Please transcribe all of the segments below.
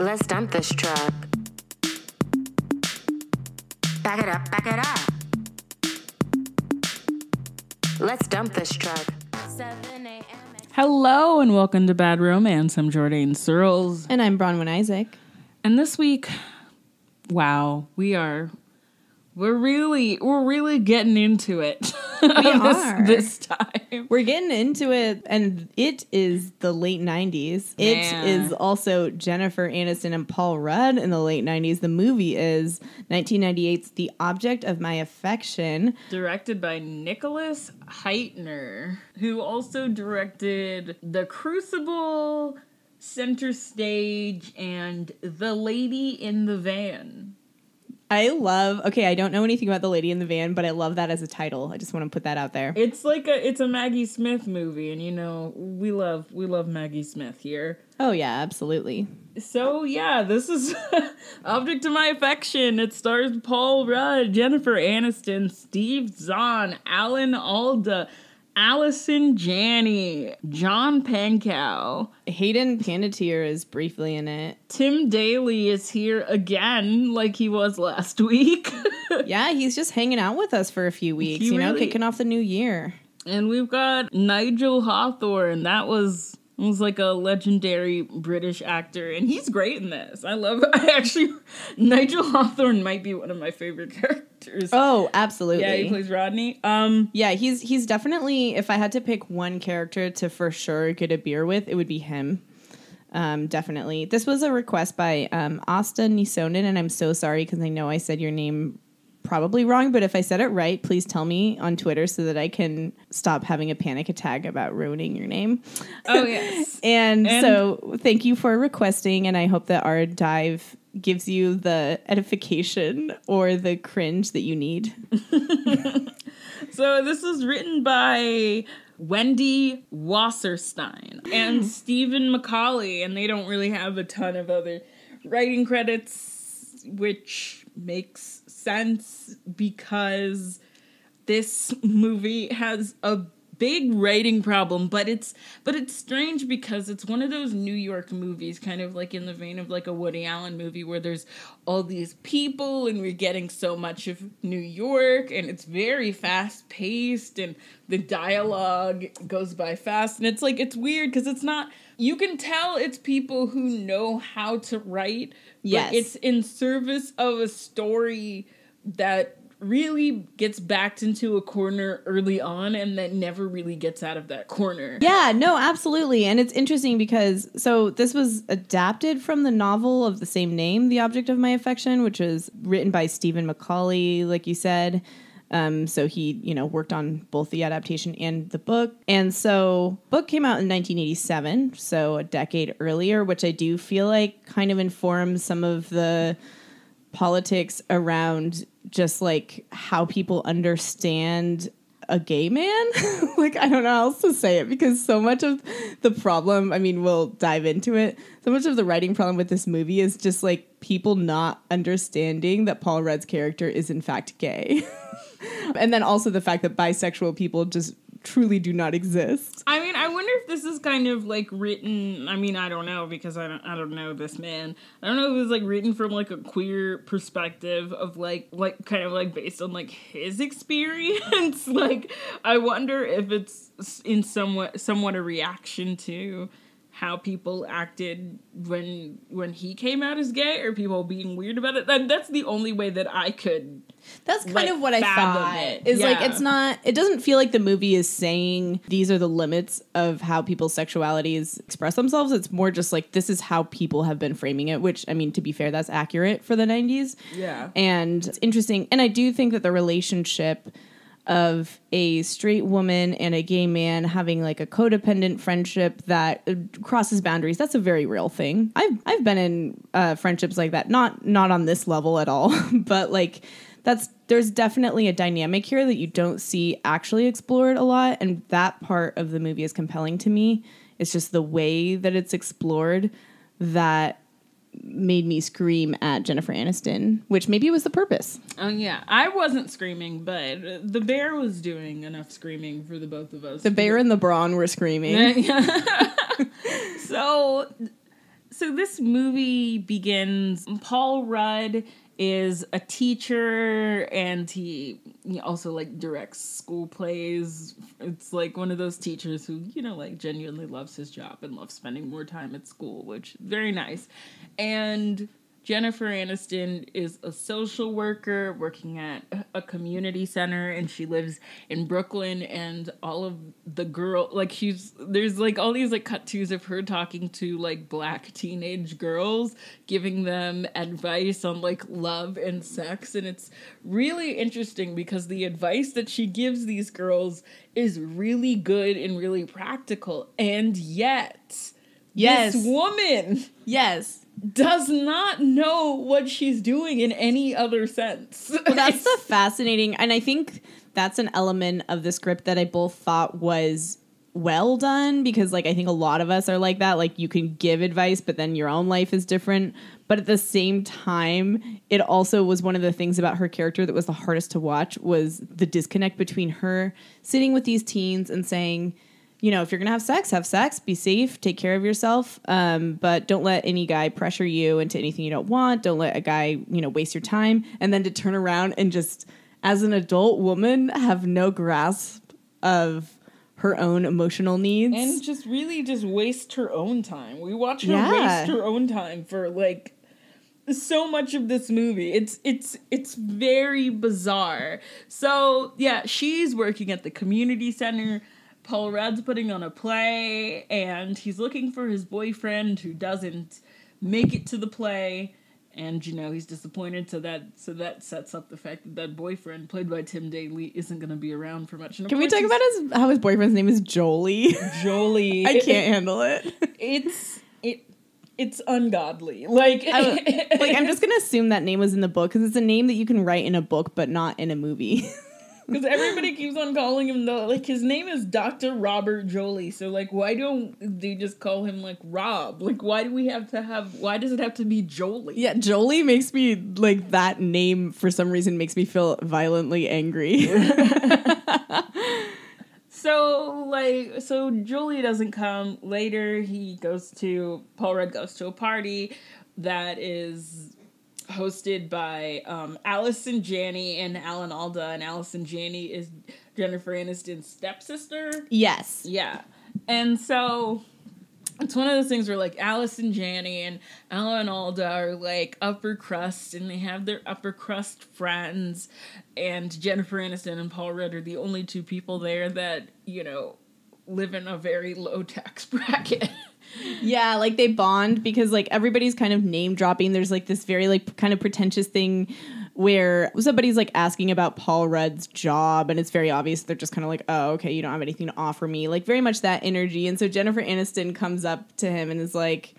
Let's dump this truck. Back it up, back it up. Let's dump this truck. 7 a.m. Hello and welcome to Bad Romance. I'm Jordan Searles. And I'm Bronwyn Isaac. And this week, wow, we are we're really we're really getting into it. We are. this time. We're getting into it, and it is the late 90s. It Man. is also Jennifer Aniston and Paul Rudd in the late 90s. The movie is 1998's The Object of My Affection. Directed by Nicholas Hytner, who also directed The Crucible, Center Stage, and The Lady in the Van. I love, okay, I don't know anything about The Lady in the Van, but I love that as a title. I just want to put that out there. It's like a it's a Maggie Smith movie, and you know we love we love Maggie Smith here. Oh, yeah, absolutely. So yeah, this is Object of My Affection. It stars Paul Rudd, Jennifer Aniston, Steve Zahn, Alan Alda, Allison Janney, John Pankow. Hayden Panettiere is briefly in it. Tim Daly is here again, like he was last week. Yeah, he's just hanging out with us for a few weeks, He you know, kicking off the new year. and we've got Nigel Hawthorne. That was was like a legendary British actor, and he's great in this. I love. I actually, Nigel Hawthorne might be one of my favorite characters. Oh, absolutely. Yeah, he plays Rodney. Um, Yeah, he's he's definitely. If I had to pick one character to for sure get a beer with, it would be him. Um, definitely. This was a request by um, Asta Nisonen, and I'm so sorry because I know I said your name probably wrong. But if I said it right, please tell me on Twitter so that I can stop having a panic attack about ruining your name. oh yes, And, And- so, thank you for requesting, and I hope that our dive gives you the edification or the cringe that you need. so this is written by Wendy Wasserstein and Stephen McCauley, and they don't really have a ton of other writing credits, which makes sense because this movie has a big writing problem but it's but it's strange because it's one of those New York movies kind of like in the vein of like a Woody Allen movie where there's all these people and we're getting so much of New York and it's very fast paced and the dialogue goes by fast and it's like it's weird because it's not you can tell it's people who know how to write but Yes. it's in service of a story that really gets backed into a corner early on and then never really gets out of that corner. Yeah, no, absolutely. And it's interesting because so this was adapted from the novel of the same name, The Object of My Affection, which was written by Stephen McCauley, like you said. Um, so he, you know, worked on both the adaptation and the book. And so book came out in 1987, so a decade earlier, which I do feel like kind of informs some of the politics around just like how people understand a gay man. like I don't know how else to say it because so much of the problem, I mean, we'll dive into it. So much of the writing problem with this movie is just like people not understanding that Paul Rudd's character is in fact gay. and then also the fact that bisexual people just truly do not exist. I mean, I wonder if this is kind of like written. I mean, I don't know because I don't. I don't know this man. I don't know if it's like written from like a queer perspective of like like kind of like based on like his experience. like, I wonder if it's in somewhat somewhat a reaction to how people acted when when he came out as gay or people being weird about it. That, that's the only way that I could That's kind like, of what I thought. it. Is like it's not. It doesn't feel like the movie is saying these are the limits of how people's sexualities express themselves. It's more just like this is how people have been framing it. Which I mean, to be fair, that's accurate for the '90s. Yeah. and it's interesting. And I do think that the relationship of a straight woman and a gay man having like a codependent friendship that uh, crosses boundaries. That's a very real thing. I've i've been in uh, friendships like that. Not not on this level at all but like that's there's definitely a dynamic here that you don't see actually explored a lot and that part of the movie is compelling to me. It's just the way that it's explored that made me scream at Jennifer Aniston, which maybe was the purpose. Oh yeah, I wasn't screaming, but the bear was doing enough screaming for the both of us. The bear and the brawn were screaming. so so this movie begins. Paul Rudd is a teacher and he, he also like directs school plays. It's like one of those teachers who, you know, like genuinely loves his job and loves spending more time at school, which very nice. And Jennifer Aniston is a social worker working at a community center and she lives in Brooklyn and all of the girl like she's there's like all these like cut tos of her talking to like black teenage girls giving them advice on like love and sex and it's really interesting because the advice that she gives these girls is really good and really practical and yet Yes. this woman Yes. Does not know what she's doing in any other sense. Well, that's the fascinating, and I think that's an element of the script that I both thought was well done because, like, I think a lot of us are like that. Like, you can give advice, but then your own life is different. But at the same time, it also was one of the things about her character that was the hardest to watch was the disconnect between her sitting with these teens and saying, you know, if you're gonna have sex, have sex, be safe, take care of yourself, um, but don't let any guy pressure you into anything you don't want. Don't let a guy, you know, waste your time. And then to turn around and just, as an adult woman, have no grasp of her own emotional needs. and just really just waste her own time. We watch her Yeah. waste her own time for like so much of this movie. It's it's it's very bizarre. So yeah, she's working at the community center. Paul Rudd's putting on a play, and he's looking for his boyfriend who doesn't make it to the play. And you know he's disappointed, so that so that sets up the fact that that boyfriend, played by Tim Daly, isn't going to be around for much. Can we talk about his how his boyfriend's name is Joley? Joley? I can't handle it. it's it it's ungodly. Like like I'm just gonna assume that name was in the book because it's a name that you can write in a book but not in a movie. because everybody keeps on calling him the like his name is Dr. Robert Joley. So like why don't they just call him like Rob? Like why do we have to have why does it have to be Joley? yeah, Joley makes me like that name for some reason makes me feel violently angry. So like so Joley doesn't come later. He goes to Paul Rudd goes to a party that is hosted by um, Allison Janney and Alan Alda, and Allison Janney is Jennifer Aniston's stepsister. yes. Yeah. And so it's one of those things where like Allison Janney and Alan Alda are like upper crust and they have their upper crust friends and Jennifer Aniston and Paul Rudd are the only two people there that, you know, live in a very low tax bracket. Yeah, like they bond because like everybody's kind of name dropping. There's like this very like kind of pretentious thing where somebody's like asking about Paul Rudd's job and it's very obvious they're just kind of like, "Oh, okay, you don't have anything to offer me." Like very much that energy. And so Jennifer Aniston comes up to him and is like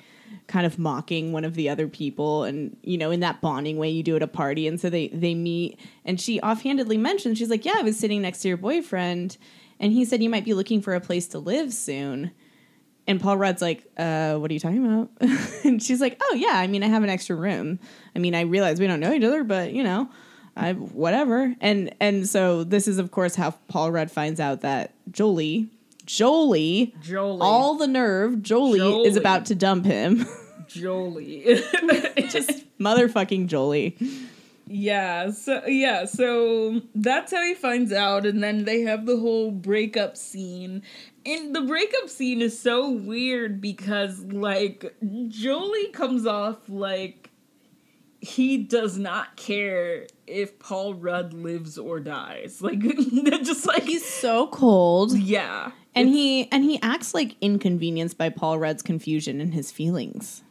kind of mocking one of the other people and you know in that bonding way you do at a party and so they they meet and she offhandedly mentions she's like yeah i was sitting next to your boyfriend and he said you might be looking for a place to live soon and Paul Rudd's like, uh, what are you talking about? and she's like, oh, yeah, I mean, I have an extra room. I mean, I realize we don't know each other, but, you know, I whatever. And and so this is, of course, how Paul Rudd finds out that Joley, Joley, Joley. all the nerve, Joley, Joley. is about to dump him. Joley. Just motherfucking Joley. Yeah, so yeah, so that's how he finds out, and then they have the whole breakup scene. And the breakup scene is so weird because like Joley comes off like he does not care if Paul Rudd lives or dies. Like just like He's so cold. yeah. And he and he acts like inconvenienced by Paul Rudd's confusion and his feelings.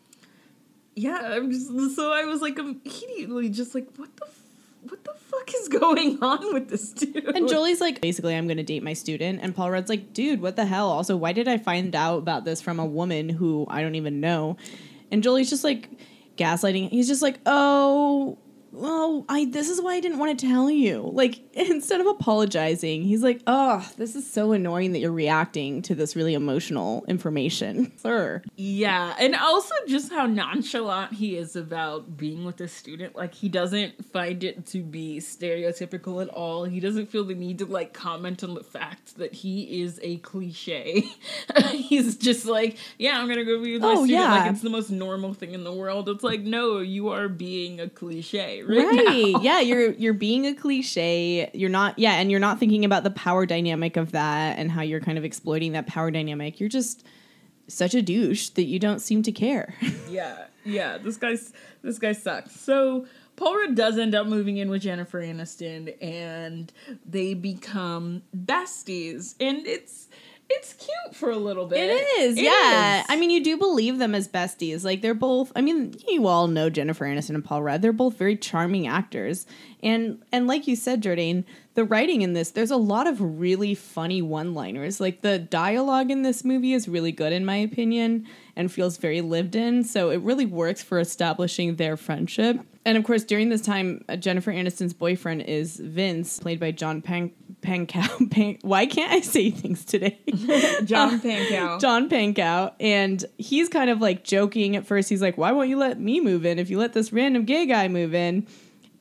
Yeah, I'm just so I was like immediately just like what the f- what the fuck is going on with this dude? And Joley's like, basically, I'm going to date my student. And Paul Rudd's like, dude, what the hell? Also, why did I find out about this from a woman who I don't even know? And Joley's just like gaslighting. He's just like, oh, oh, I this is why I didn't want to tell you. Like instead of apologizing, he's like, oh, this is so annoying that you're reacting to this really emotional information, sir. Yeah, and also just how nonchalant he is about being with a student. Like he doesn't find it to be stereotypical at all. He doesn't feel the need to like comment on the fact that he is a cliche. He's just like, yeah, I'm gonna go be with my Oh, student. yeah. Like it's the most normal thing in the world. It's like, no, you are being a cliche right, Right. now. Yeah, you're you're being a cliche. You're not yeah, and you're not thinking about the power dynamic of that and how you're kind of exploiting that power dynamic. You're just such a douche that you don't seem to care. Yeah, yeah. This guy's this guy sucks. So Paul Rudd does end up moving in with Jennifer Aniston, and they become besties, and it's it's cute for a little bit. It is, It yeah. is. I mean, you do believe them as besties. Like they're both. I mean, you all know Jennifer Aniston and Paul Rudd. They're both very charming actors, and and like you said, Jordan, the writing in this, there's a lot of really funny one-liners. Like the dialogue in this movie is really good, in my opinion, and feels very lived in. So it really works for establishing their friendship. And of course, during this time, uh, Jennifer Aniston's boyfriend is Vince, played by John Pan- Pankow. Pan- Why can't I say things today? John Pankow. Uh, John Pankow, and he's kind of like joking at first. He's like, "Why won't you let me move in if you let this random gay guy move in?"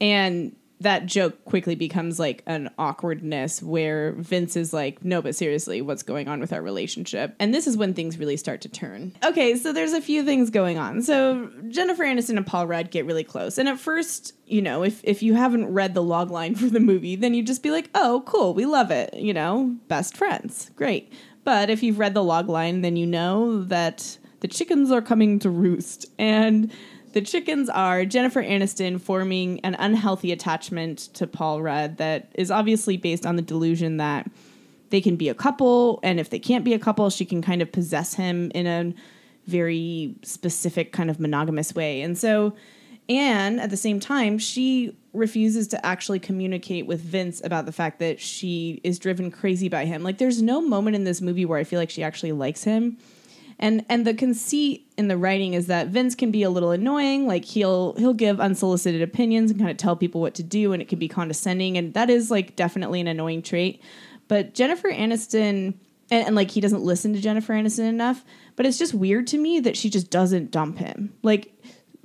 And that joke quickly becomes like an awkwardness where Vince is like, "No, but seriously, what's going on with our relationship?" And this is when things really start to turn. Okay, so there's a few things going on. So Jennifer Aniston and Paul Rudd get really close, and at first, you know, if if you haven't read the log line for the movie, then you just be like, "Oh, cool, we love it," you know, best friends, great. But if you've read the log line, then you know that the chickens are coming to roost. And the chickens are Jennifer Aniston forming an unhealthy attachment to Paul Rudd that is obviously based on the delusion that they can be a couple. And if they can't be a couple, she can kind of possess him in a very specific kind of monogamous way. And so Anne, at the same time, she refuses to actually communicate with Vince about the fact that she is driven crazy by him. Like there's no moment in this movie where I feel like she actually likes him. And and the conceit in the writing is that Vince can be a little annoying, like he'll he'll give unsolicited opinions and kind of tell people what to do and it can be condescending and that is like definitely an annoying trait. But Jennifer Aniston and, and like he doesn't listen to Jennifer Aniston enough, but it's just weird to me that she just doesn't dump him. Like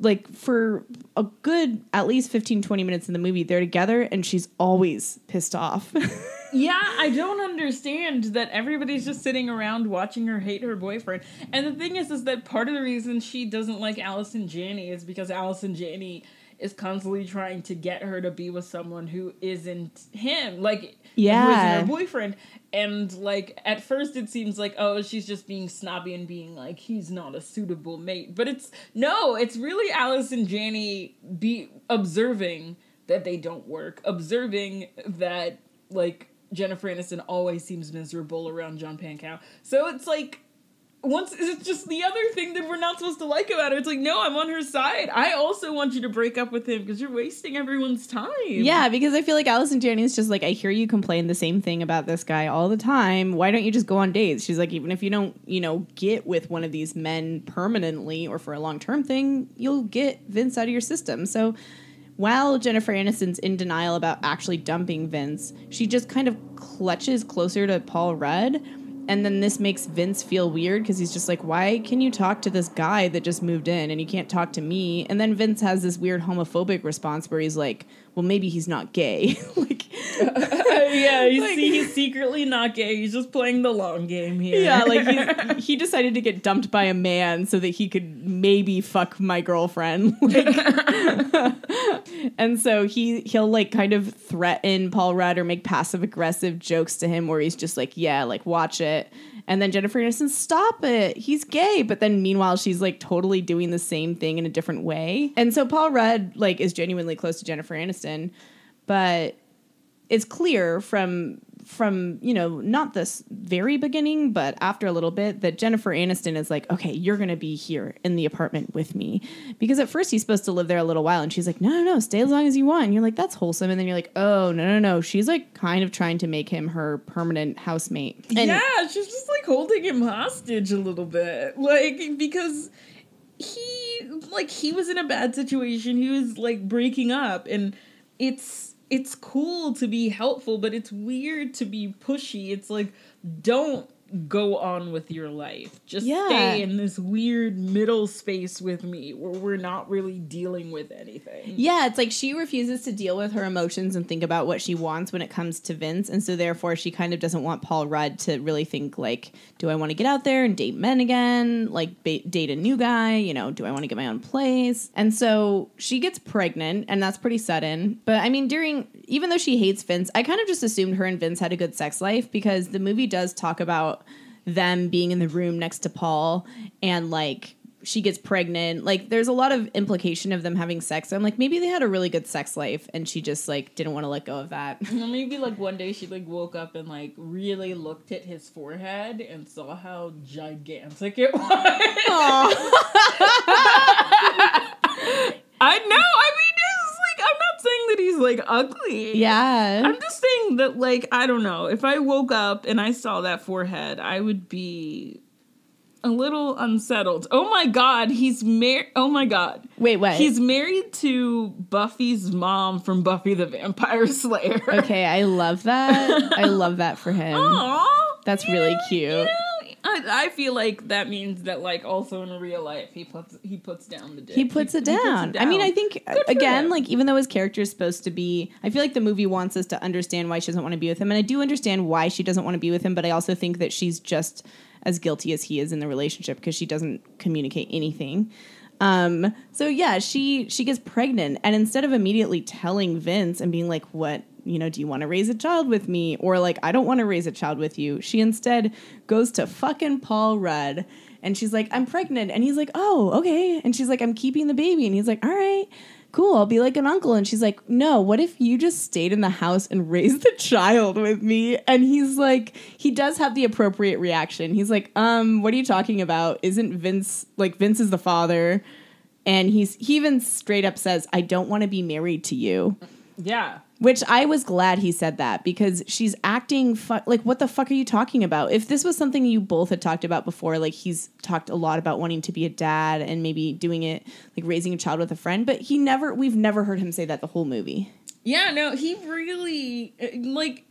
like for a good at least 15 20 minutes in the movie they're together and she's always pissed off Yeah, I don't understand that everybody's just sitting around watching her hate her boyfriend. And the thing is, is that part of the reason she doesn't like Allison Janney is because Allison Janney is constantly trying to get her to be with someone who isn't him, like Yeah. isn't her boyfriend. And like at first, it seems like oh, she's just being snobby and being like he's not a suitable mate. But it's no, it's really Allison Janney be observing that they don't work, observing that like Jennifer Aniston always seems miserable around John Pankow. So it's like once it's just the other thing that we're not supposed to like about her. It's like no, I'm on her side. I also want you to break up with him because you're wasting everyone's time. yeah because i feel like allison janney's just like i hear you complain the same thing about this guy all the time why don't you just go on dates she's like even if you don't you know get with one of these men permanently or for a long-term thing you'll get vince out of your system so while Jennifer Aniston's in denial about actually dumping Vince, she just kind of clutches closer to Paul Rudd. And then this makes Vince feel weird because he's just like, why can you talk to this guy that just moved in and you can't talk to me? And then Vince has this weird homophobic response where he's like, well, maybe he's not gay. like, oh, yeah, he's, Like- he's secretly not gay. He's just playing the long game here. yeah, like he's, he decided to get dumped by a man so that he could maybe fuck my girlfriend. Like, and so he he'll like kind of threaten Paul Rudd or make passive aggressive jokes to him where he's just like, yeah, like watch it. And then Jennifer Aniston, stop it. He's gay. But then meanwhile, she's like totally doing the same thing in a different way. And so Paul Rudd like is genuinely close to Jennifer Aniston, but it's clear from from you know not this very beginning but after a little bit that jennifer aniston is like okay you're gonna be here in the apartment with me. Because at first he's supposed to live there a little while and she's like no no no stay as long as you want. And you're like that's wholesome. And then you're like oh no no no. She's like kind of trying to make him her permanent housemate. And yeah, she's just like holding him hostage a little bit. Like, because he, like he was in a bad situation. He was like breaking up and it's it's cool to be helpful, but it's weird to be pushy. It's like don't go on with your life. Just Yeah. stay in this weird middle space with me where we're not really dealing with anything. Yeah, it's like she refuses to deal with her emotions and think about what she wants when it comes to Vince. And so, therefore, she kind of doesn't want Paul Rudd to really think, like, do I want to get out there and date men again? Like, ba- date a new guy? You know, do I want to get my own place? And so she gets pregnant, and that's pretty sudden. But I mean, during, even though she hates Vince, I kind of just assumed her and Vince had a good sex life because the movie does talk about them being in the room next to Paul and, like, she gets pregnant. Like there's a lot of implication of them having sex. I'm like, maybe they had a really good sex life and she just like didn't want to let go of that. Maybe like one day she like woke up and like really looked at his forehead and saw how gigantic it was. I know. I mean, it's like I'm not saying that he's like ugly. Yeah. I'm just saying that like I don't know. If I woke up and I saw that forehead, I would be a little unsettled. Oh my god, he's married. Oh my god. Wait, what? He's married to Buffy's mom from Buffy the Vampire Slayer. okay, I love that. I love that for him. Aw, That's really cute. yeah. I, I feel like that means that like also in real life he puts he puts down the dick. He puts, it, down. I mean, I think again, him. like even though his character is supposed to be, I feel like the movie wants us to understand why she doesn't want to be with him, and I do understand why she doesn't want to be with him, but I also think that she's just as guilty as he is in the relationship because she doesn't communicate anything. Um, so yeah, she she gets pregnant, and instead of immediately telling Vince and being like, "What you know, do you want to raise a child with me?" or like, "I don't want to raise a child with you," she instead goes to fucking Paul Rudd, and she's like, "I'm pregnant," and he's like, "Oh, okay," and she's like, "I'm keeping the baby," and he's like, "All right." Cool, I'll be like an uncle. And she's like, No, what if you just stayed in the house and raised the child with me? And he's like, he does have the appropriate reaction. He's like, Um, what are you talking about? Isn't Vince like Vince is the father? And he's he even straight up says, I don't want to be married to you. yeah. Which I was glad he said that because she's acting fu- like, what the fuck are you talking about? If this was something you both had talked about before, like he's talked a lot about wanting to be a dad and maybe doing it, like raising a child with a friend, but he never, we've never heard him say that the whole movie. Yeah, no, he really uh, like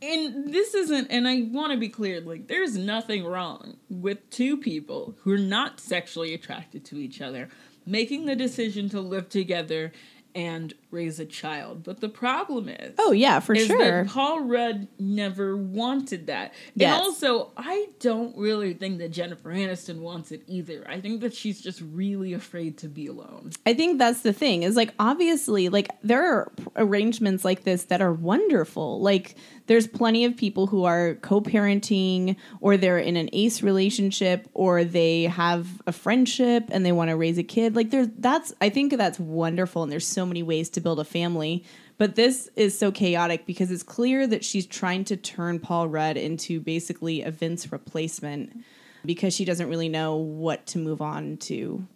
and this isn't and I want to be clear like there's nothing wrong with two people who are not sexually attracted to each other making the decision to live together and raise a child. But the problem is Oh, yeah, for is sure. that Paul Rudd never wanted that. Yes. And also, I don't really think that Jennifer Aniston wants it either. I think that she's just really afraid to be alone. I think that's the thing is like obviously like there are arrangements like this that are wonderful. Like there's plenty of people who are co-parenting or they're in an ace relationship or they have a friendship and they want to raise a kid. Like there's that's I think that's wonderful and there's so many ways to build a family. But this is so chaotic because it's clear that she's trying to turn Paul Rudd into basically a Vince replacement because she doesn't really know what to move on to.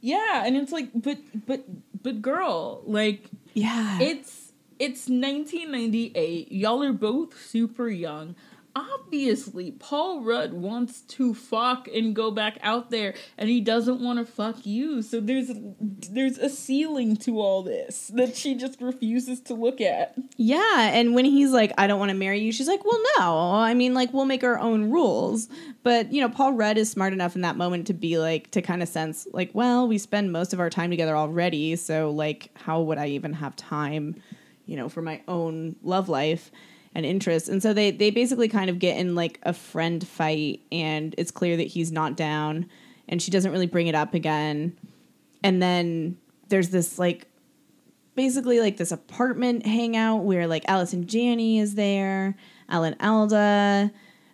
Yeah, and it's like, but but but girl, like Yeah. it's it's 1998. Y'all are both super young. Obviously, Paul Rudd wants to fuck and go back out there, and he doesn't want to fuck you. So there's there's a ceiling to all this that she just refuses to look at. Yeah, and when he's like, I don't want to marry you, she's like, Well, no. I mean, like, we'll make our own rules. But, you know, Paul Rudd is smart enough in that moment to be like, to kind of sense, like, well, we spend most of our time together already. So, like, how would I even have time, you know, for my own love life? And interest. And so they they basically kind of get in like a friend fight and it's clear that he's not down and she doesn't really bring it up again. And then there's this like basically like this apartment hangout where like Allison Janney is there, Alan Alda,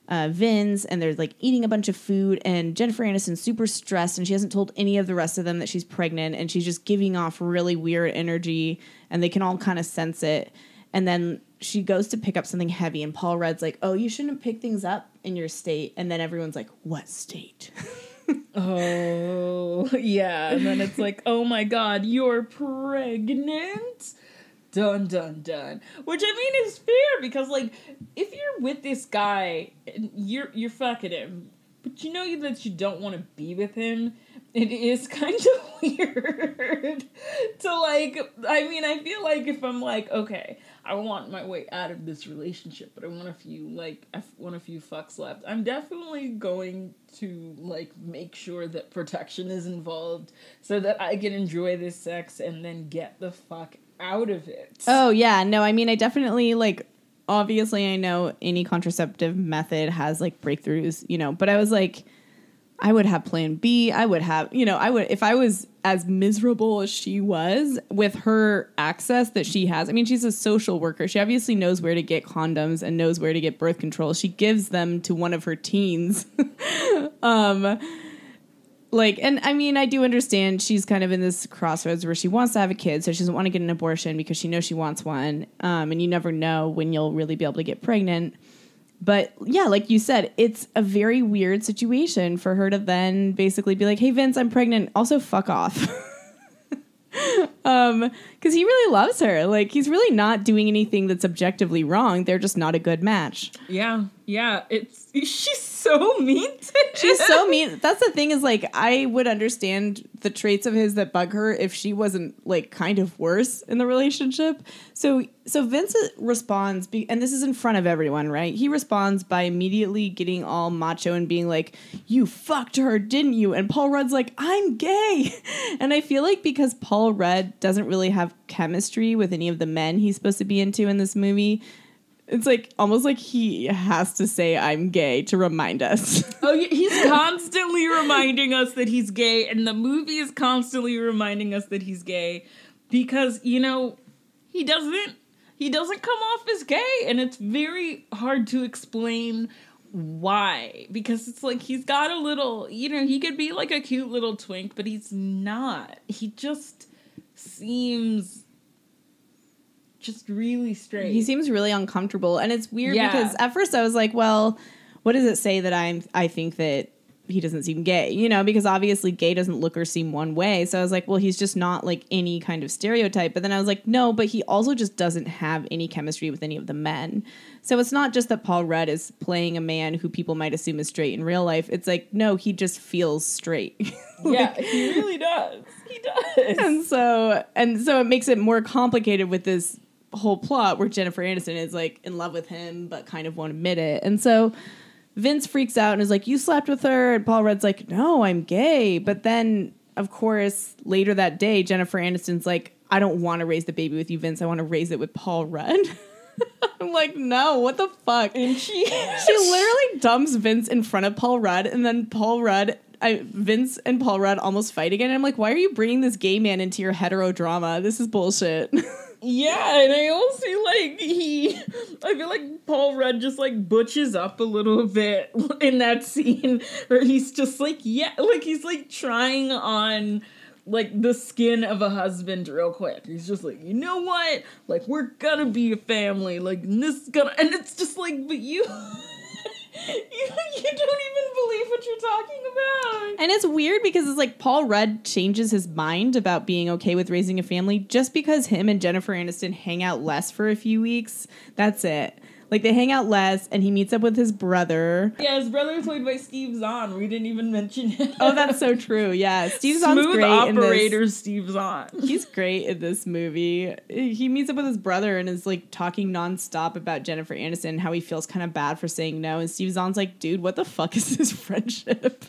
uh, Vince, and they're like eating a bunch of food. And Jennifer Aniston's super stressed, and she hasn't told any of the rest of them that she's pregnant, and she's just giving off really weird energy, and they can all kind of sense it. And then she goes to pick up something heavy, and Paul Rudd's like, "Oh, you shouldn't pick things up in your state." And then everyone's like, "What state?" Oh, yeah. And then it's like, oh my god, you're pregnant? Dun dun dun. Which I mean is fair because like if you're with this guy you're you're fucking him, but you know that you don't want to be with him, it is kind of weird to like i mean i feel like if i'm like okay i want my way out of this relationship but i want a few like i want a few fucks left i'm definitely going to like make sure that protection is involved so that i can enjoy this sex and then get the fuck out of it. Oh yeah, no, I mean I definitely like obviously I know any contraceptive method has like breakthroughs, you know, but I was like I would have plan B. I would have, you know, I would if I was as miserable as she was with her access that she has. I mean, she's a social worker. She obviously knows where to get condoms and knows where to get birth control. She gives them to one of her teens. um like and i mean i do understand she's kind of in this crossroads where she wants to have a kid so she doesn't want to get an abortion because she knows she wants one um, and you never know when you'll really be able to get pregnant. But yeah like you said it's a very weird situation for her to then basically be like hey vince i'm pregnant. Also fuck off. Um because he really loves her. Like he's really not doing anything that's objectively wrong. They're just not a good match. Yeah yeah it's she's so mean She's so mean. That's the thing is like I would understand the traits of his that bug her if she wasn't like kind of worse in the relationship. So so Vincent responds be, and this is in front of everyone, right? He responds by immediately getting all macho and being like, "You fucked her, didn't you?" And Paul Rudd's like, "I'm gay." And I feel like because Paul Rudd doesn't really have chemistry with any of the men he's supposed to be into in this movie, it's like almost like he has to say I'm gay to remind us. Oh, he's constantly reminding us that he's gay, and the movie is constantly reminding us that he's gay because you know he doesn't he doesn't come off as gay, and it's very hard to explain why because it's like he's got a little you know he could be like a cute little twink but he's not he just seems just really straight he seems really uncomfortable and it's weird Yeah. because at first I was like, well, what does it say that I'm I think that he doesn't seem gay, you know, because obviously gay doesn't look or seem one way. So I was like, well, he's just not like any kind of stereotype. But then I was like, no, but he also just doesn't have any chemistry with any of the men. So it's not just that Paul Rudd is playing a man who people might assume is straight in real life. It's like, no, he just feels straight. yeah he really does he does and so and so it makes it more complicated with this whole plot where Jennifer Anderson is like in love with him but kind of won't admit it. And so Vince freaks out and is like, "You slept with her," and Paul Rudd's like, "No, I'm gay." But then, of course, later that day, Jennifer Aniston's like, "I don't want to raise the baby with you, Vince. I want to raise it with Paul Rudd." I'm like, "No, what the fuck?" and she she literally dumps Vince in front of Paul Rudd, and then Paul Rudd, I, Vince and Paul Rudd almost fight again. And I'm like, why are you bringing this gay man into your hetero drama? This is bullshit. Yeah, and I also like he, I feel like Paul Rudd just like butches up a little bit in that scene where he's just like, yeah, like he's like trying on like the skin of a husband real quick. He's just like, you know what? Like we're gonna be a family. Like this is gonna, and it's just like, but you, you, you don't even believe what you're talking about. and it's weird because it's like Paul Rudd changes his mind about being okay with raising a family just because him and Jennifer Aniston hang out less for a few weeks. That's it. Like they hang out less, and he meets up with his brother. Yeah, his brother is played by Steve Zahn. We didn't even mention him. Oh, that's so true. Yeah, Steve Zahn's Smooth great operator in this. Steve Zahn. He's great in this movie. He meets up with his brother and is like talking nonstop about Jennifer Aniston, how he feels kind of bad for saying no. And Steve Zahn's like, dude, what the fuck is this friendship?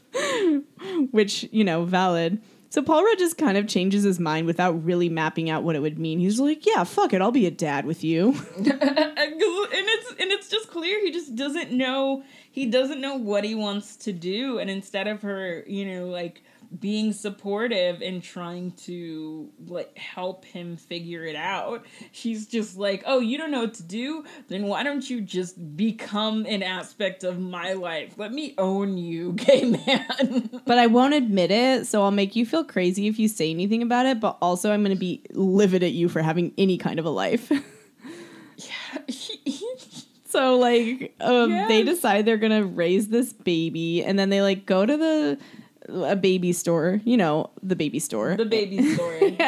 Which, you know, valid. So Paul Rudd just kind of changes his mind without really mapping out what it would mean. He's like, yeah, fuck it, I'll be a dad with you. and it's and it's just clear he just doesn't know he doesn't know what he wants to do and instead of her you know like being supportive and trying to like help him figure it out she's just like oh you don't know what to do then why don't you just become an aspect of my life let me own you gay man but I won't admit it, so I'll make you feel crazy if you say anything about it, but also I'm going to be livid at you for having any kind of a life. Yeah. so like um, they decide they're gonna raise this baby, and then they like go to the a baby store. You know, the baby store. The baby story.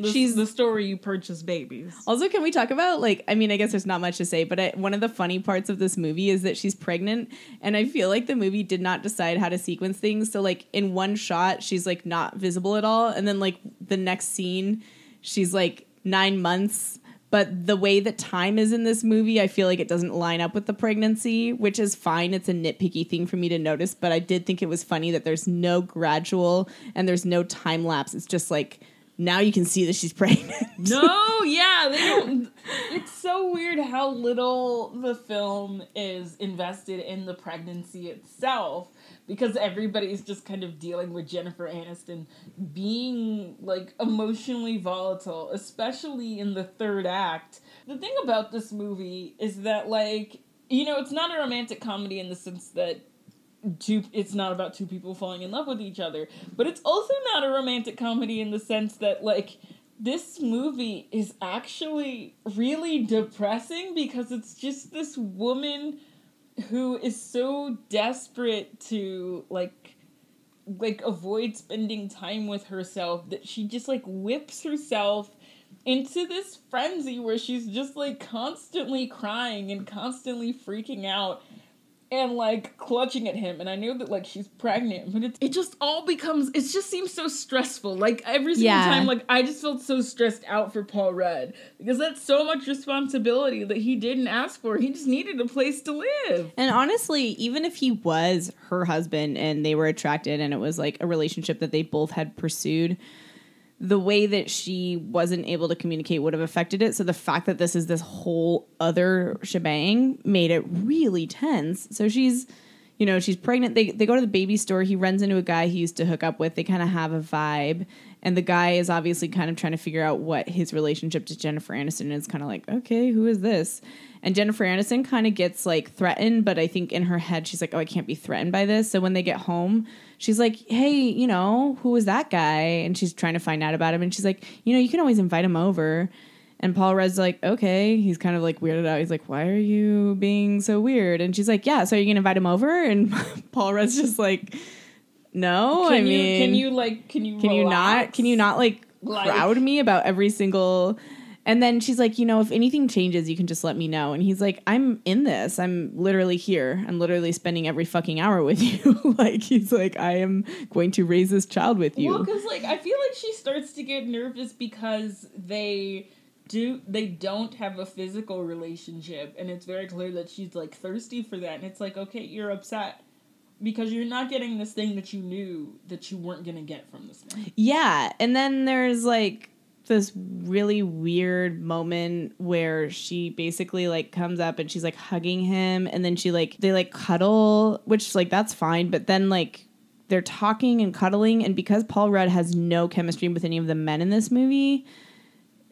The, She's- the story you purchase babies. Also, can we talk about like I mean, I guess there's not much to say, but I, one of the funny parts of this movie is that she's pregnant, and I feel like the movie did not decide how to sequence things. So like in one shot, she's like not visible at all, and then like the next scene, she's like nine months. But the way that time is in this movie, I feel like it doesn't line up with the pregnancy, which is fine. It's a nitpicky thing for me to notice, but I did think it was funny that there's no gradual and there's no time lapse. It's just like now you can see that she's pregnant. No, yeah, they don't. It's so weird how little the film is invested in the pregnancy itself because everybody's just kind of dealing with Jennifer Aniston being like emotionally volatile, especially in the third act. The thing about this movie is that, like, you know, it's not a romantic comedy in the sense that two it's not about two people falling in love with each other but it's also not a romantic comedy in the sense that like this movie is actually really depressing because it's just this woman who is so desperate to like like avoid spending time with herself that she just like whips herself into this frenzy where she's just like constantly crying and constantly freaking out and like clutching at him and i know that like she's pregnant but it, it just all becomes it just seems so stressful. Like every single Yeah. time like i just felt so stressed out for paul rudd because that's so much responsibility that he didn't ask for. He just needed a place to live. And honestly, even if he was her husband and they were attracted and it was like a relationship that they both had pursued, the way that she wasn't able to communicate would have affected it. So the fact that this is this whole other shebang made it really tense. So she's, you know, she's pregnant. They they go to the baby store. He runs into a guy he used to hook up with. They kind of have a vibe. And the guy is obviously kind of trying to figure out what his relationship to Jennifer Aniston is. Kind of like, okay, who is this? And Jennifer Aniston kind of gets like threatened, but I think in her head she's like, oh, I can't be threatened by this. So when they get home, she's like, hey, you know, who was that guy? And she's trying to find out about him. And she's like, you know, you can always invite him over. And Paul Rudd's like, okay. He's kind of like weirded out. He's like, why are you being so weird? And she's like, yeah. So are you gonna invite him over? And Paul Rudd's just like, no. can I you mean, can you like can you can you not? Can you not like, Like- crowd me about every single? And then she's like, you know, if anything changes, you can just let me know. And he's like, I'm in this. I'm literally here. I'm literally spending every fucking hour with you. like he's like, I am going to raise this child with you. Well, because like I feel like she starts to get nervous because they do they don't have a physical relationship, and it's very clear that she's like thirsty for that, and it's like okay, you're upset because you're not getting this thing that you knew that you weren't gonna get from this man. Yeah, and then there's like this really weird moment where she basically like comes up and she's like hugging him and then she like they like cuddle, which like that's fine, but then like they're talking and cuddling and because Paul Rudd has no chemistry with any of the men in this movie,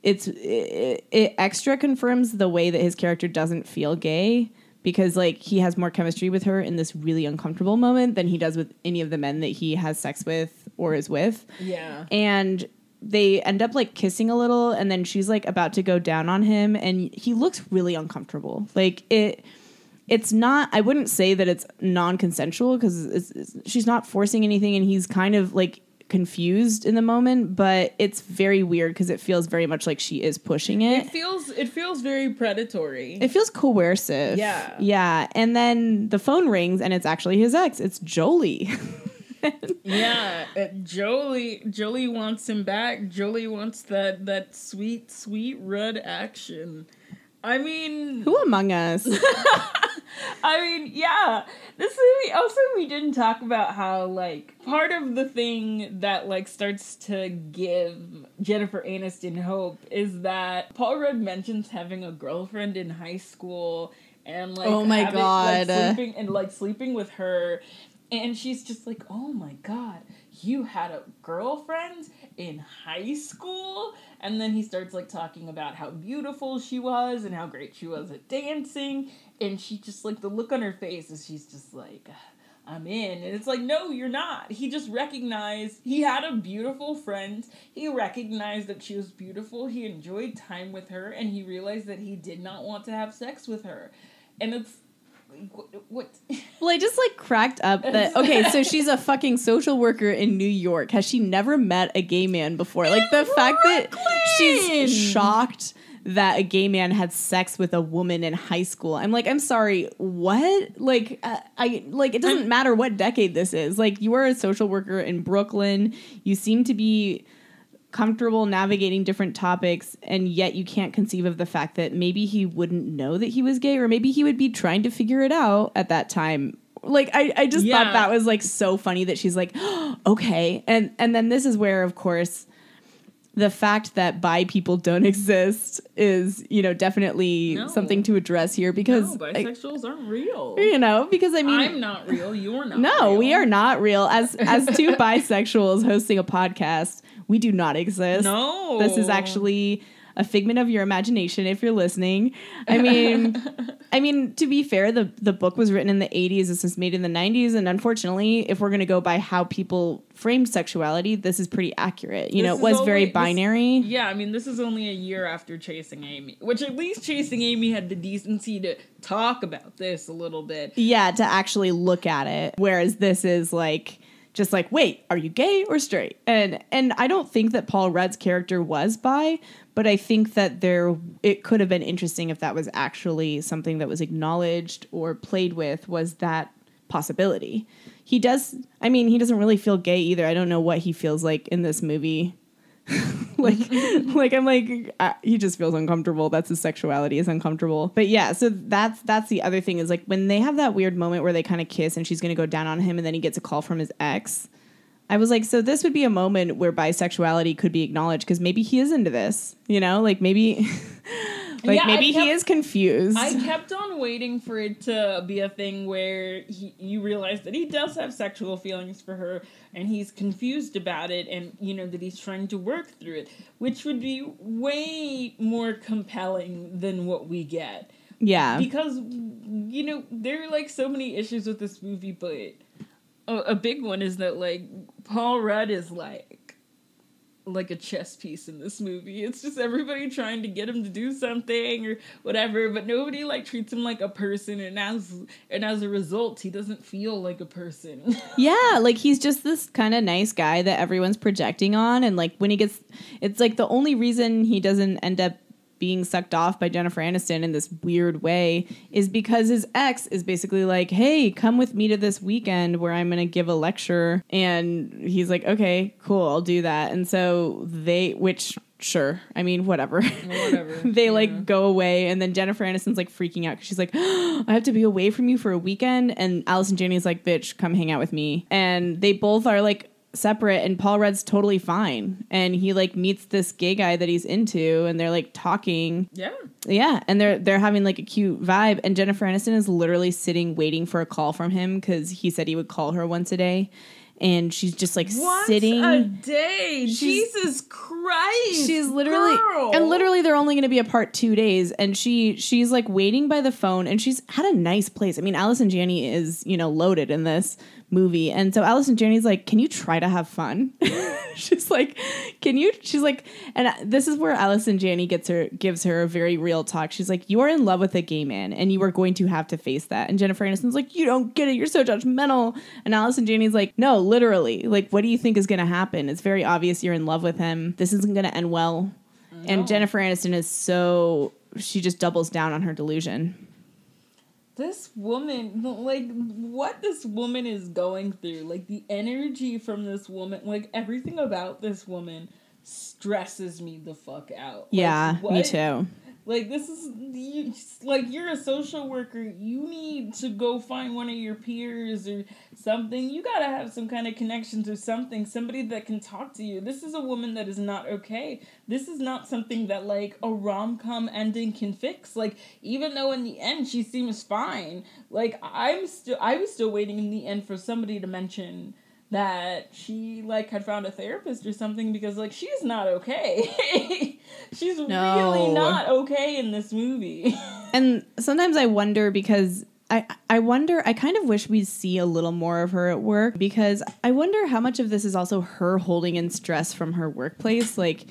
it's it, it extra confirms the way that his character doesn't feel gay because like he has more chemistry with her in this really uncomfortable moment than he does with any of the men that he has sex with or is with Yeah. and they end up like kissing a little and then she's like about to go down on him and he looks really uncomfortable. Like it it's not i wouldn't say that it's non-consensual because she's not forcing anything and he's kind of like confused in the moment but it's very weird because it feels very much like she is pushing it. It feels it feels very predatory. it feels coercive. Yeah. yeah and then the phone rings and it's actually his ex. It's joley yeah, uh, Joley Joley wants him back. Joley wants that that sweet sweet Rudd action. I mean, who among us I mean, yeah. This movie also we didn't talk about how like part of the thing that like starts to give Jennifer Aniston hope is that Paul Rudd mentions having a girlfriend in high school and like Oh my having- like, God. sleeping and like sleeping with her and she's just like, "Oh my god, you had a girlfriend in high school?" And then he starts like talking about how beautiful she was and how great she was at dancing, and she just like the look on her face is she's just like, "I'm in." And it's like, "No, you're not." He just recognized he had a beautiful friend. He recognized that she was beautiful. He enjoyed time with her and he realized that he did not want to have sex with her. And it's what, Well, I just like cracked up that okay, so she's a fucking social worker in New York. Has she never met a gay man before? Like the fact that she's Brooklyn! shocked that a gay man had sex with a woman in high school. I'm like, I'm sorry, what? Like, uh, I like it doesn't matter what decade this is. Like, you are a social worker in Brooklyn. You seem to be comfortable navigating different topics and yet you can't conceive of the fact that maybe he wouldn't know that he was gay or maybe he would be trying to figure it out at that time like i, I just Yeah. thought that was like so funny that she's like okay and and then this is where of course the fact that bi people don't exist is you know definitely No. something to address here no, because I- bisexuals aren't real. you know because i mean I'm not real. You're not. no, real. we are not real. As as two bisexuals hosting a podcast, we do not exist. No. This is actually a figment of your imagination if you're listening. I mean I mean to be fair, the the book was written in the 80s, this was made in the 90s and unfortunately, if we're going to go by how people framed sexuality, this is pretty accurate. You know, This it is was very only- this- binary. Yeah, I mean, this is only a year after Chasing Amy, which at least Chasing Amy had the decency to talk about this a little bit. yeah, to actually look at it. Whereas this is like just like, wait, are you gay or straight? And and I don't think that Paul Rudd's character was bi, but I think that there it could have been interesting if that was actually something that was acknowledged or played with was that possibility. He does I mean, he doesn't really feel gay either. I don't know what he feels like in this movie. like like i'm like uh, he just feels uncomfortable. That's his sexuality is uncomfortable. But yeah so that's that's the other thing is like when they have that weird moment where they kind of kiss and she's gonna go down on him and then he gets a call from his ex i was like so this would be a moment where bisexuality could be acknowledged because maybe he is into this you know? Like maybe like Yeah, maybe kept- he is confused I kept on waiting for it to be a thing where he, you realize that he does have sexual feelings for her and he's confused about it and, you know, that he's trying to work through it, which would be way more compelling than what we get. yeah because you know there are like so many issues with this movie but a, a big one is that like paul rudd is like like a chess piece in this movie it's just everybody trying to get him to do something or whatever but nobody like treats him like a person and as and as a result he doesn't feel like a person Yeah, like he's just this kind of nice guy that everyone's projecting on. And like when he gets, it's like the only reason he doesn't end up being sucked off by Jennifer Aniston in this weird way is because his ex is basically like, hey, come with me to this weekend where I'm going to give a lecture. And he's like, okay, cool, I'll do that. And so they, which, sure, I mean, whatever. whatever they like go away and then jennifer aniston's like freaking out because she's like oh, i have to be away from you for a weekend and allison janney's like bitch come hang out with me and they both are like separate and paul rudd's totally fine. And he like meets this gay guy that he's into and they're like talking. Yeah. Yeah and they're they're having like a cute vibe. And jennifer aniston is literally sitting waiting for a call from him because he said he would call her once a day. And she's just like once sitting a day? Jesus christ She's literally girl. and literally they're only going to be apart 2 days. And she she's like waiting by the phone and she's had a nice place. I mean, Allison Janney is, you know, loaded in this movie. And so Allison Janney's like, "Can you try to have fun?" she's like, "Can you?" She's like, and this is where Allison Janney gets her gives her a very real talk. She's like, "You are in love with a gay man and you are going to have to face that." And Jennifer Aniston's like, "You don't get it. You're so judgmental." And Allison Janney's like, "No, literally. Like, what do you think is going to happen? It's very obvious you're in love with him. This isn't going to end well." And Jennifer Aniston is so she just doubles down on her delusion. This woman like what this woman is going through like the energy from this woman like everything about this woman stresses me the fuck out Like, Yeah, me too. Like this is you, like you're a social worker. You need to go find one of your peers or something. You gotta have some kind of connections or something somebody that can talk to you. This is a woman that is not okay. This is not something that like a rom-com ending can fix. Like even though in the end she seems fine like i'm still i was still waiting in the end for somebody to mention that she like had found a therapist or something because like she's not okay. She's really not okay in this movie. And sometimes I wonder because I I wonder I kind of wish we'd see a little more of her at work because I wonder how much of this is also her holding in stress from her workplace. Like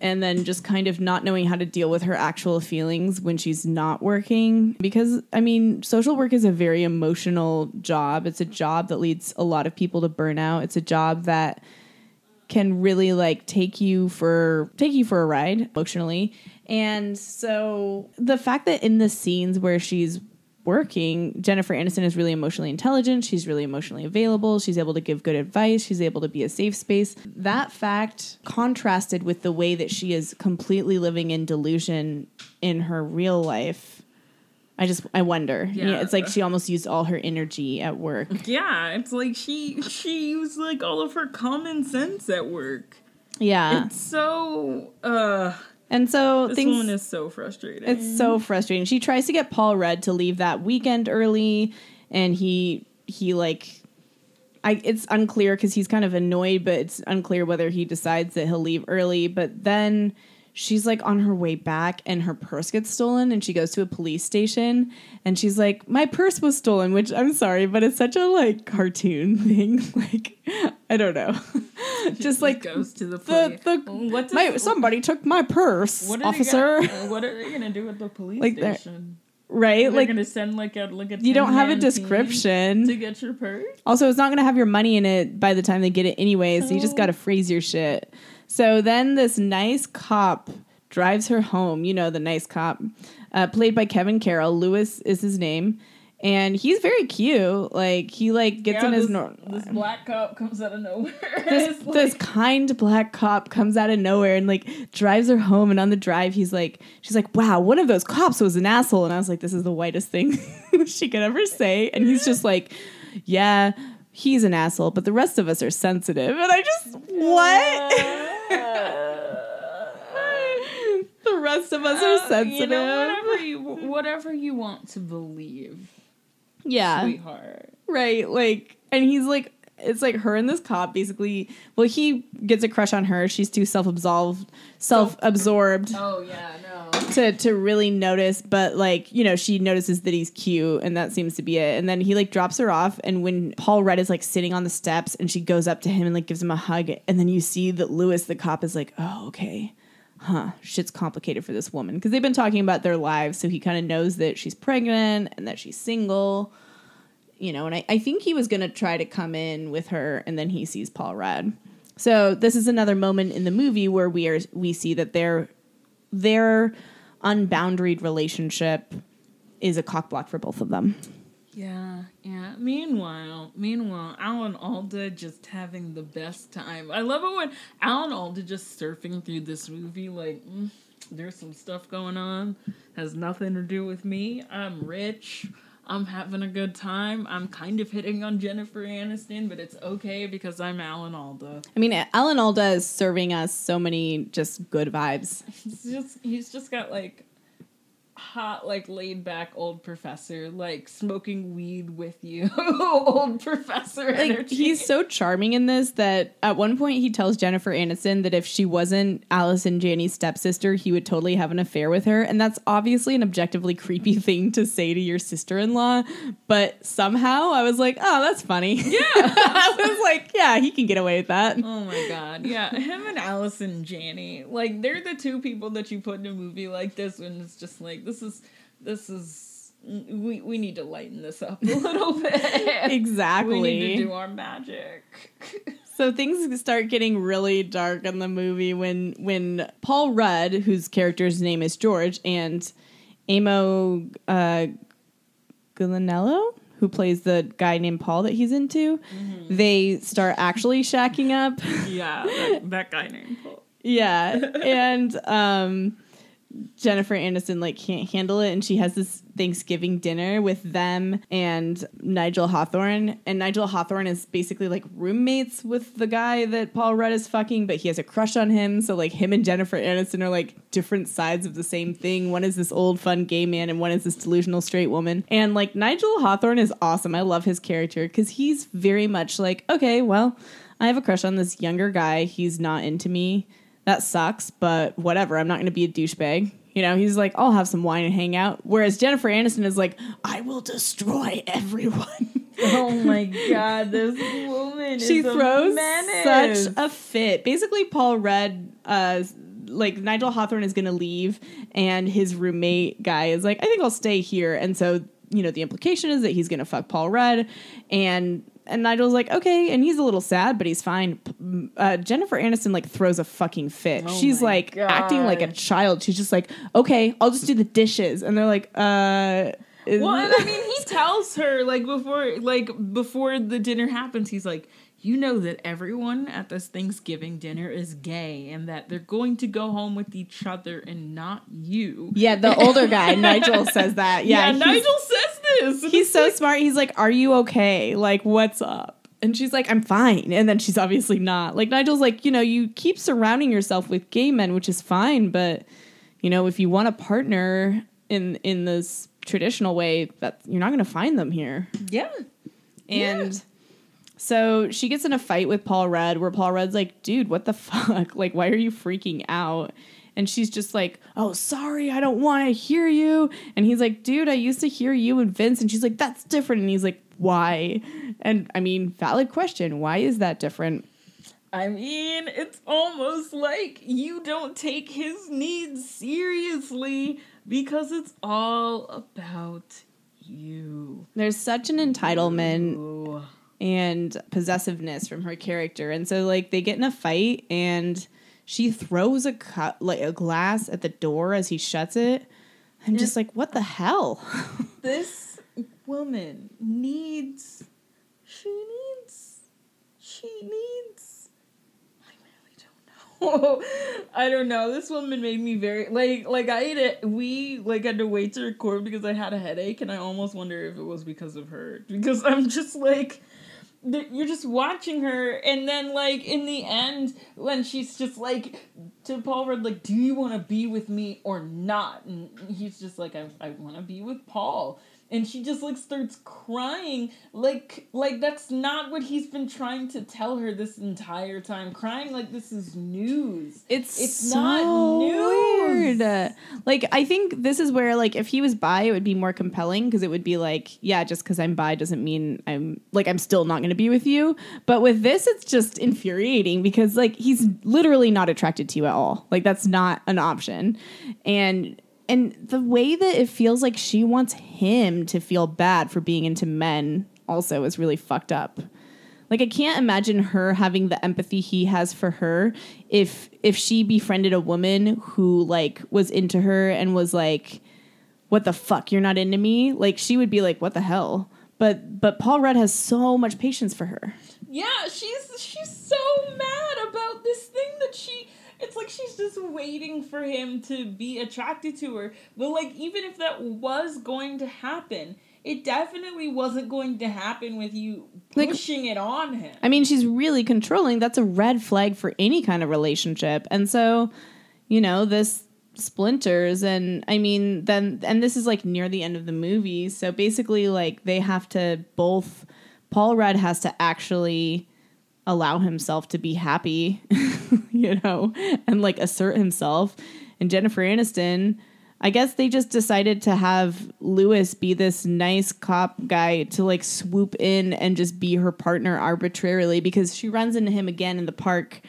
and then just kind of not knowing how to deal with her actual feelings when she's not working. Because, I mean, social work is a very emotional job. It's a job that leads a lot of people to burnout. It's a job that can really like take you for take you for a ride emotionally. And so the fact that in the scenes where she's working, Jennifer Aniston is really emotionally intelligent. She's really emotionally available. She's able to give good advice. She's able to be a safe space. That fact contrasted with the way that she is completely living in delusion in her real life. I just I wonder. Yeah. Yeah. it's like she almost used all her energy at work. Yeah, it's like she she used like all of her common sense at work. Yeah. It's so uh and so this things woman is so frustrating. It's so frustrating. She tries to get Paul Rudd to leave that weekend early, and he he like, I it's unclear because he's kind of annoyed, but it's unclear whether he decides that he'll leave early. But then she's like on her way back, and her purse gets stolen, and she goes to a police station, and she's like, "My purse was stolen," which I'm sorry, but it's such a like cartoon thing. like, I don't know, just like goes to the the police. the What does- my, somebody took my purse, What officer. Gonna, what are they gonna do with the police Like station? right? They're like gonna send like a like a you don't have a description. to get your purse. Also, it's not to have your money in it by the time they get it anyway, so you just got to oh. freeze your shit. So then this nice cop drives her home. You know, the nice cop, uh, played by Kevin Carroll. Lewis is his name. And he's very cute. Like he like gets Yeah, in his normal. this black cop comes out of nowhere. this, like- this kind black cop comes out of nowhere and like drives her home and on the drive he's like she's like wow one of those cops was an asshole and i was like this is the whitest thing she could ever say and he's just like yeah he's an asshole but the rest of us are sensitive and i just what the rest of us are Uh, sensitive You know, whatever you whatever you want to believe, yeah sweetheart. Right. Like, and he's like, it's like her and this cop basically. Well, he gets a crush on her. She's too self absolved, self absorbed Oh yeah, no. to to really notice. But like, you know, she notices that he's cute, and that seems to be it. And then he like drops her off. And when Paul Rudd is like sitting on the steps, and she goes up to him and like gives him a hug, and then you see that Lewis, the cop, is like, oh okay. Huh, shit's complicated for this woman because they've been talking about their lives, so he kind of knows that she's pregnant and that she's single you know, and I, I think he was going to try to come in with her, and then he sees Paul Rudd. So this is another moment in the movie where we are we see that their their unboundaried relationship is a cockblock for both of them. Yeah, yeah. Meanwhile, meanwhile, Alan Alda just having the best time. I love it when Alan Alda just surfing through this movie like mm, there's some stuff going on has nothing to do with me. I'm rich. I'm having a good time. I'm kind of hitting on Jennifer Aniston, but it's okay because I'm Alan Alda. I mean, Alan Alda is serving us so many just good vibes. He's just he's just got like hot, like laid back old professor, like smoking weed with you, old professor Like energy. he's so charming in this that at one point he tells Jennifer Aniston that if she wasn't Allison Janney's stepsister, he would totally have an affair with her, and that's obviously an objectively creepy thing to say to your sister-in-law. But somehow I was like, oh, that's funny. Yeah, I was like, yeah, he can get away with that. Oh my god, yeah, him and Allison Janney, like they're the two people that you put in a movie like this, and it's just like this is this is we we need to lighten this up a little bit. Exactly. We need to do our magic. So things start getting really dark in the movie when when Paul Rudd, whose character's name is George, and Amo uh, who plays the guy named Paul that he's into, they start actually shacking up. yeah, that, that guy named Paul. yeah, and um, Jennifer Aniston like can't handle it, and she has this Thanksgiving dinner with them and Nigel Hawthorne. And Nigel Hawthorne is basically like roommates with the guy that Paul Rudd is fucking, but he has a crush on him. So like him and Jennifer Aniston are like different sides of the same thing. One is this old fun gay man, and one is this delusional straight woman. And like Nigel Hawthorne is awesome. I love his character because he's very much like, okay, well, I have a crush on this younger guy. He's not into me that sucks, but whatever. I'm not going to be a douchebag. You know, he's like, I'll have some wine and hang out. Whereas Jennifer Aniston is like, I will destroy everyone. Oh my god, this woman she is a throws menace. such a fit. Basically, Paul Rudd uh, like Nigel Hawthorne is gonna leave, and his roommate guy is like, I think I'll stay here, and so you know the implication is that he's gonna fuck Paul Rudd, and and Nigel's like, okay, and he's a little sad, but he's fine. Uh, Jennifer Aniston like throws a fucking fit. Oh She's like acting like a child. She's just like, okay, I'll just do the dishes, and they're like, uh. Well, and I mean, he tells her like before, like before the dinner happens, he's like, "You know that everyone at this Thanksgiving dinner is gay, and that they're going to go home with each other and not you." yeah, the older guy, Nigel says that. Yeah, Yeah, Nigel says and He's so like, smart. He's like, "Are you okay? Like, what's up?" And she's like, "I'm fine." And then she's obviously not. Like Nigel's like, "You know, you keep surrounding yourself with gay men, which is fine, but you know, if you want a partner in in this traditional way, that you're not going to find them here." yeah. And Yeah. so she gets in a fight with Paul Rudd where Paul Rudd's like, dude, what the fuck? Like, why are you freaking out? And she's just like, oh, sorry, I don't want to hear you. And he's like, dude, I used to hear you and Vince. And she's like, that's different. And he's like, why? And I mean, valid question. Why is that different? I mean, it's almost like you don't take his needs seriously because it's all about you. There's such an entitlement Ooh. and possessiveness from her character. And so like they get in a fight and she throws a cup like a glass at the door as he shuts it. I'm just like, what the hell? this woman needs she needs she needs I really don't know. I don't know. This woman made me very like like I ate it we like had to wait to record because I had a headache and I almost wonder if it was because of her. Because I'm just like you're just watching her and then like in the end when she's just like to paul rudd like do you want to be with me or not? And he's just like i, I want to be with paul and she just like starts crying like like that's not what he's been trying to tell her this entire time crying like this is news It's It's so not news. weird. Like I think this is where like if he was bi, it would be more compelling because it would be like, yeah, just because I'm bi doesn't mean I'm like I'm still not going to be with you. But with this, it's just infuriating because like he's literally not attracted to you at all. Like that's not an option, and. And the way that it feels like she wants him to feel bad for being into men also is really fucked up. Like I can't imagine her having the empathy he has for her if if she befriended a woman who like was into her and was like what the fuck? You're not into me? Like she would be like what the hell? But but Paul Rudd has so much patience for her. Yeah, she's she's so mad about this thing that she it's like she's just waiting for him to be attracted to her. But like even if that was going to happen, it definitely wasn't going to happen with you Like- pushing it on him. I mean she's really controlling. That's a red flag for any kind of relationship. And so you know this splinters. And I mean then and this is like near the end of the movie. So basically like they have to both Paul Rudd has to actually allow himself to be happy, you know, and like assert himself. And Jennifer Aniston, I guess they just decided to have Lewis be this nice cop guy to like swoop in and just be her partner arbitrarily because she runs into him again in the park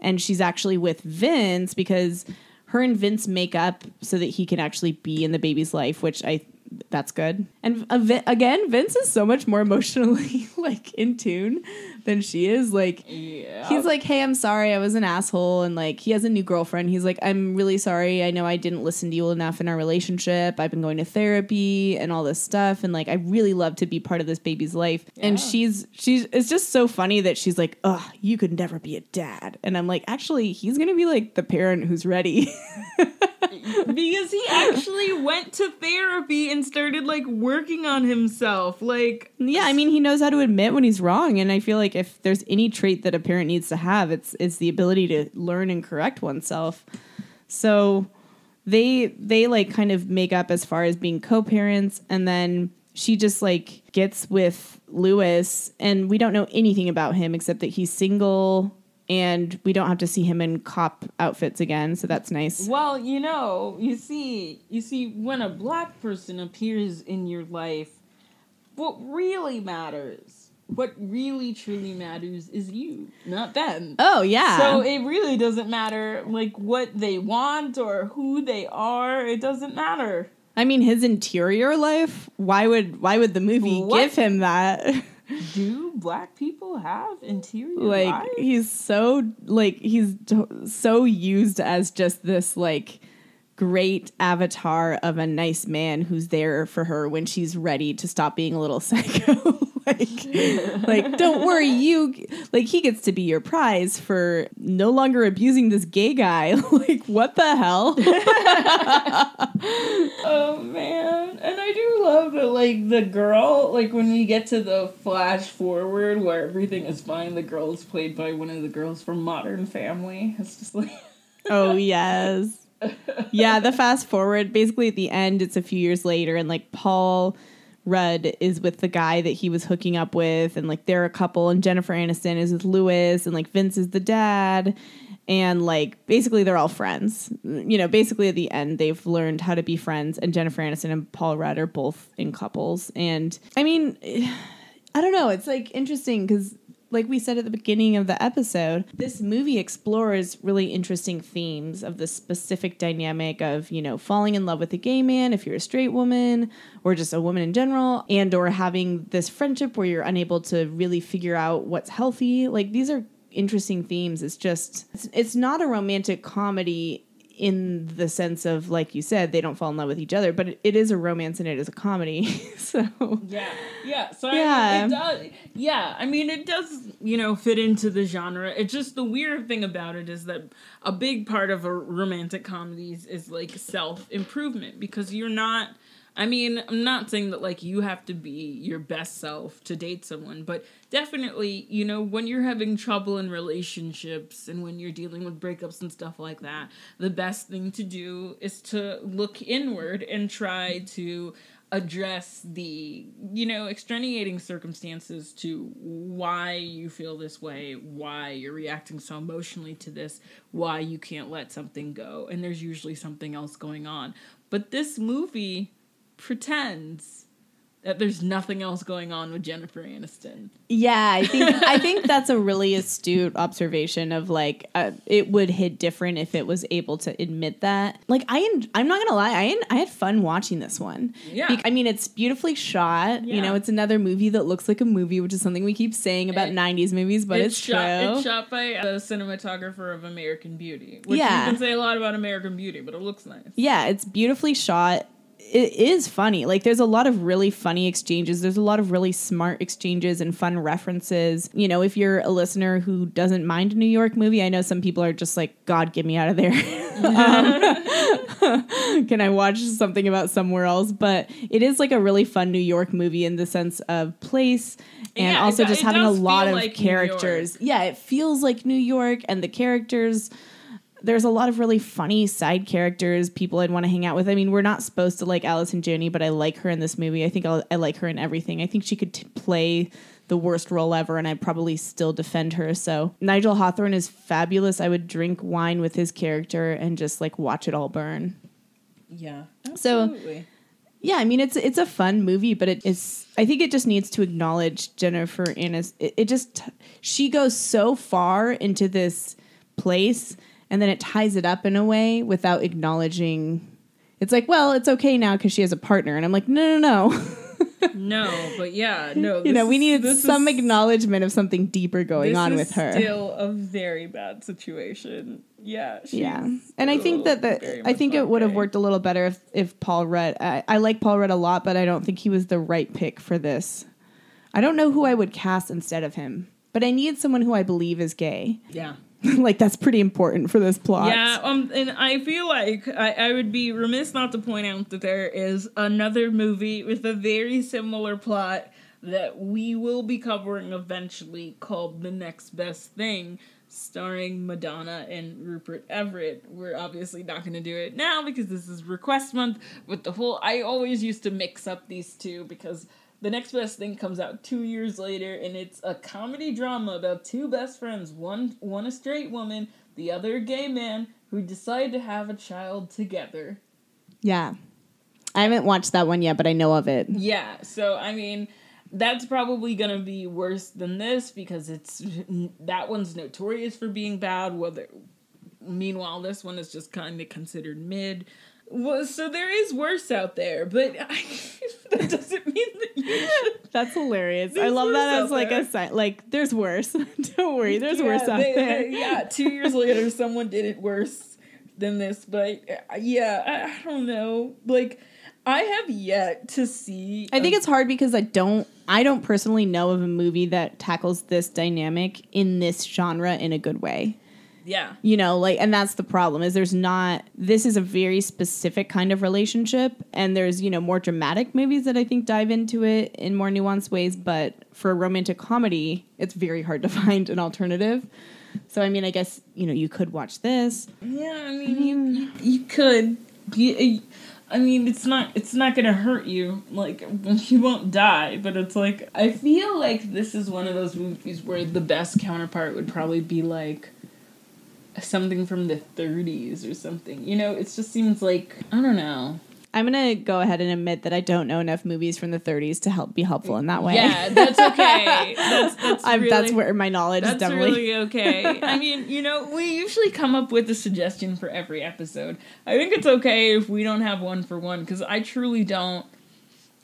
and she's actually with Vince because her and Vince make up so that he can actually be in the baby's life, which I that's good. And uh, again, Vince is so much more emotionally like in tune than she is. Like yeah. he's like, "Hey, I'm sorry, I was an asshole," and like he has a new girlfriend. He's like, "I'm really sorry. I know I didn't listen to you enough in our relationship. I've been going to therapy and all this stuff, and like I really love to be part of this baby's life." And she's she's it's just so funny that she's like, "Ugh, you could never be a dad," and I'm like, actually, he's gonna be like the parent who's ready. because he actually went to therapy and started like working on himself. Like Yeah, I mean, he knows how to admit when he's wrong, and I feel like if there's any trait that a parent needs to have, it's it's the ability to learn and correct oneself. So they they like kind of make up as far as being co-parents, and then she just like gets with Lewis, and we don't know anything about him except that he's single, and we don't have to see him in cop outfits again, so that's nice. Well, you know, you see, you see, when a black person appears in your life, what really matters what really truly matters is you, not them. Oh yeah. So it really doesn't matter like what they want or who they are. It doesn't matter. I mean, his interior life. Why would why would the movie What? give him that? Do black people have interior like lives? he's so like he's so used as just this like great avatar of a nice man who's there for her when she's ready to stop being a little psycho like like don't worry you like he gets to be your prize for no longer abusing this gay guy. Like what the hell? Oh man, and I do love that like the girl, like when we get to the flash forward where everything is fine, the girl is played by one of the girls from Modern Family. It's just like oh yes. Yeah the fast forward basically at the end it's a few years later and like paul rudd is with the guy that he was hooking up with and like they're a couple and jennifer aniston is with lewis and like vince is the dad and like basically they're all friends. You know basically at the end they've learned how to be friends and jennifer aniston and paul rudd are both in couples. And i mean i don't know. It's like interesting because like we said at the beginning of the episode, this movie explores really interesting themes of the specific dynamic of, you know, falling in love with a gay man if you're a straight woman or just a woman in general and or having this friendship where you're unable to really figure out what's healthy. Like these are interesting themes. It's just it's, it's not a romantic comedy in the sense of like you said they don't fall in love with each other, but it, it is a romance and it is a comedy. so Yeah, yeah. So Yeah. I mean, does. Yeah, I mean, it does. You know, fit into the genre. It's just the weird thing about it is that a big part of a romantic comedies is like self improvement because you're not. I mean, I'm not saying that like you have to be your best self to date someone, but definitely, you know, when you're having trouble in relationships and when you're dealing with breakups and stuff like that, the best thing to do is to look inward and try to address the you know extenuating circumstances to why you feel this way why you're reacting so emotionally to this why you can't let something go and there's usually something else going on. But this movie pretends that there's nothing else going on with Jennifer Aniston. Yeah, I think I think that's a really astute observation of like uh, it would hit different if it was able to admit that. Like I en- I'm not gonna lie, I en- I had fun watching this one. Yeah. Bec- I mean it's beautifully shot. Yeah. You know, it's another movie that looks like a movie, which is something we keep saying about It- '90s movies, but it's, shot, true. It's shot by a cinematographer of American Beauty, which Yeah. you can say a lot about American Beauty, but it looks nice. Yeah, it's beautifully shot. It is funny. Like there's a lot of really funny exchanges. There's a lot of really smart exchanges and fun references. You know, if you're a listener who doesn't mind a New York movie, I know some people are just like, God, get me out of there. Um, can I watch something about somewhere else? But it is like a really fun New York movie in the sense of place and Yeah, also do- just it having a lot of like characters. Yeah, it feels like New York and the characters there's a lot of really funny side characters, people I'd want to hang out with. I mean, we're not supposed to like Allison Janney, but I like her in this movie. I think I'll, I like her in everything. I think she could t- play the worst role ever, and I'd probably still defend her. So Nigel Hawthorne is fabulous. I would drink wine with his character and just like watch it all burn. Yeah, So- absolutely. Yeah, I mean it's it's a fun movie, but it is. I think it just needs to acknowledge Jennifer Aniston. It, it just she goes so far into this place, and then it ties it up in a way without acknowledging. It's like, well, it's okay now because she has a partner, and I'm like, no, no, no. no, but yeah, no. you know, we is- needed this some is- acknowledgement of something deeper going on is with her. Still a very bad situation. Yeah. yeah, and I think that the I think it would have worked a little better if if Paul Rudd. I, I like Paul Rudd a lot, but I don't think he was the right pick for this. I don't know who I would cast instead of him, but I need someone who I believe is gay. Yeah. like that's pretty important for this plot. Yeah, um, and I feel like I, I would be remiss not to point out that there is another movie with a very similar plot that we will be covering eventually called The Next Best Thing, starring Madonna and Rupert Everett. We're obviously not going to do it now because this is request month, but the whole I always used to mix up these two because the next best thing comes out two years later, and it's a comedy drama about two best friends, one one a straight woman, the other a gay man, who decide to have a child together. yeah. I haven't watched that one yet, but I know of it. Yeah, so I mean, that's probably gonna be worse than this because it's that one's notorious for being bad. Whether meanwhile this one is just kind of considered mid. Well, so there is worse out there, but I, that doesn't mean that you should. That's hilarious. I love that as like there. a sign. Like, there's worse. Don't worry, there's worse out they- there. yeah, two years later, someone did it worse than this, but uh, yeah, I, I don't know. Like, I have yet to see. I think it's hard because I don't I don't personally know of a movie that tackles this dynamic in this genre in a good way. Yeah. You know, like and that's the problem is there's not this is a very specific kind of relationship and there's, you know, more dramatic movies that I think dive into it in more nuanced ways, but for a romantic comedy, it's very hard to find an alternative. So I mean, I guess, you know, you could watch this. Yeah, I mean, you, you, could. You, I mean, it's not it's not gonna hurt you. Like you won't die, but it's like I feel like this is one of those movies where the best counterpart would probably be like something from the 30s or something. You know, it just seems like I don't know. I'm gonna go ahead and admit that I don't know enough movies from the 30s to help be helpful in that way. Yeah, that's okay. That's that's I'm, really, that's where my knowledge is That's definitely. really okay. I mean, you know, we usually come up with a suggestion for every episode. I think it's okay if we don't have one for one because I truly don't.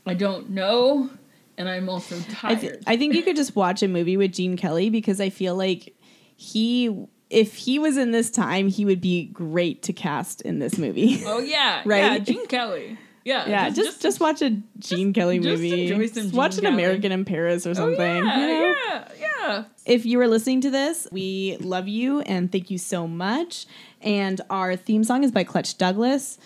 I don't know, and I'm also I, tired. th- I think you could just watch a movie with Gene Kelly because I feel like he, if he was in this time, he would be great to cast in this movie. oh yeah, Right? Yeah, Gene Kelly. Yeah, yeah, just just, watch a Gene Kelly just movie. some Just watch Gene an Kelly. American in Paris or Oh, something. yeah, you know? yeah, yeah. If you are listening to this, we love you and thank you so much. And our theme song is by Clutch Douglas.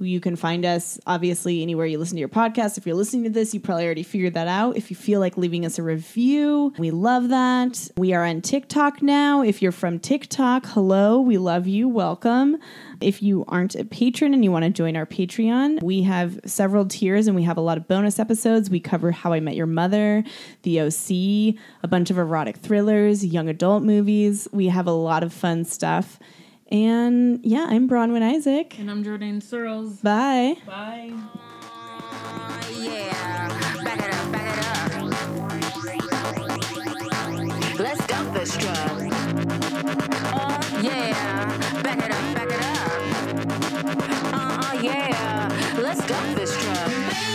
You can find us obviously anywhere you listen to your podcast. If you're listening to this, you probably already figured that out. If you feel like leaving us a review, we love that. We are on TikTok now. If you're from TikTok, hello, we love you. Welcome. If you aren't a patron and you want to join our Patreon, we have several tiers and we have a lot of bonus episodes. We cover How I Met Your Mother, The OC, a bunch of erotic thrillers, young adult movies. We have a lot of fun stuff. And yeah, I'm Bronwyn Isaac. And I'm Jordan Searles. Bye. Bye. Oh, yeah. Back it up, back it up. Let's dump this truck. Yeah. Back it up, back it up. Uh, uh yeah. Let's dump this truck.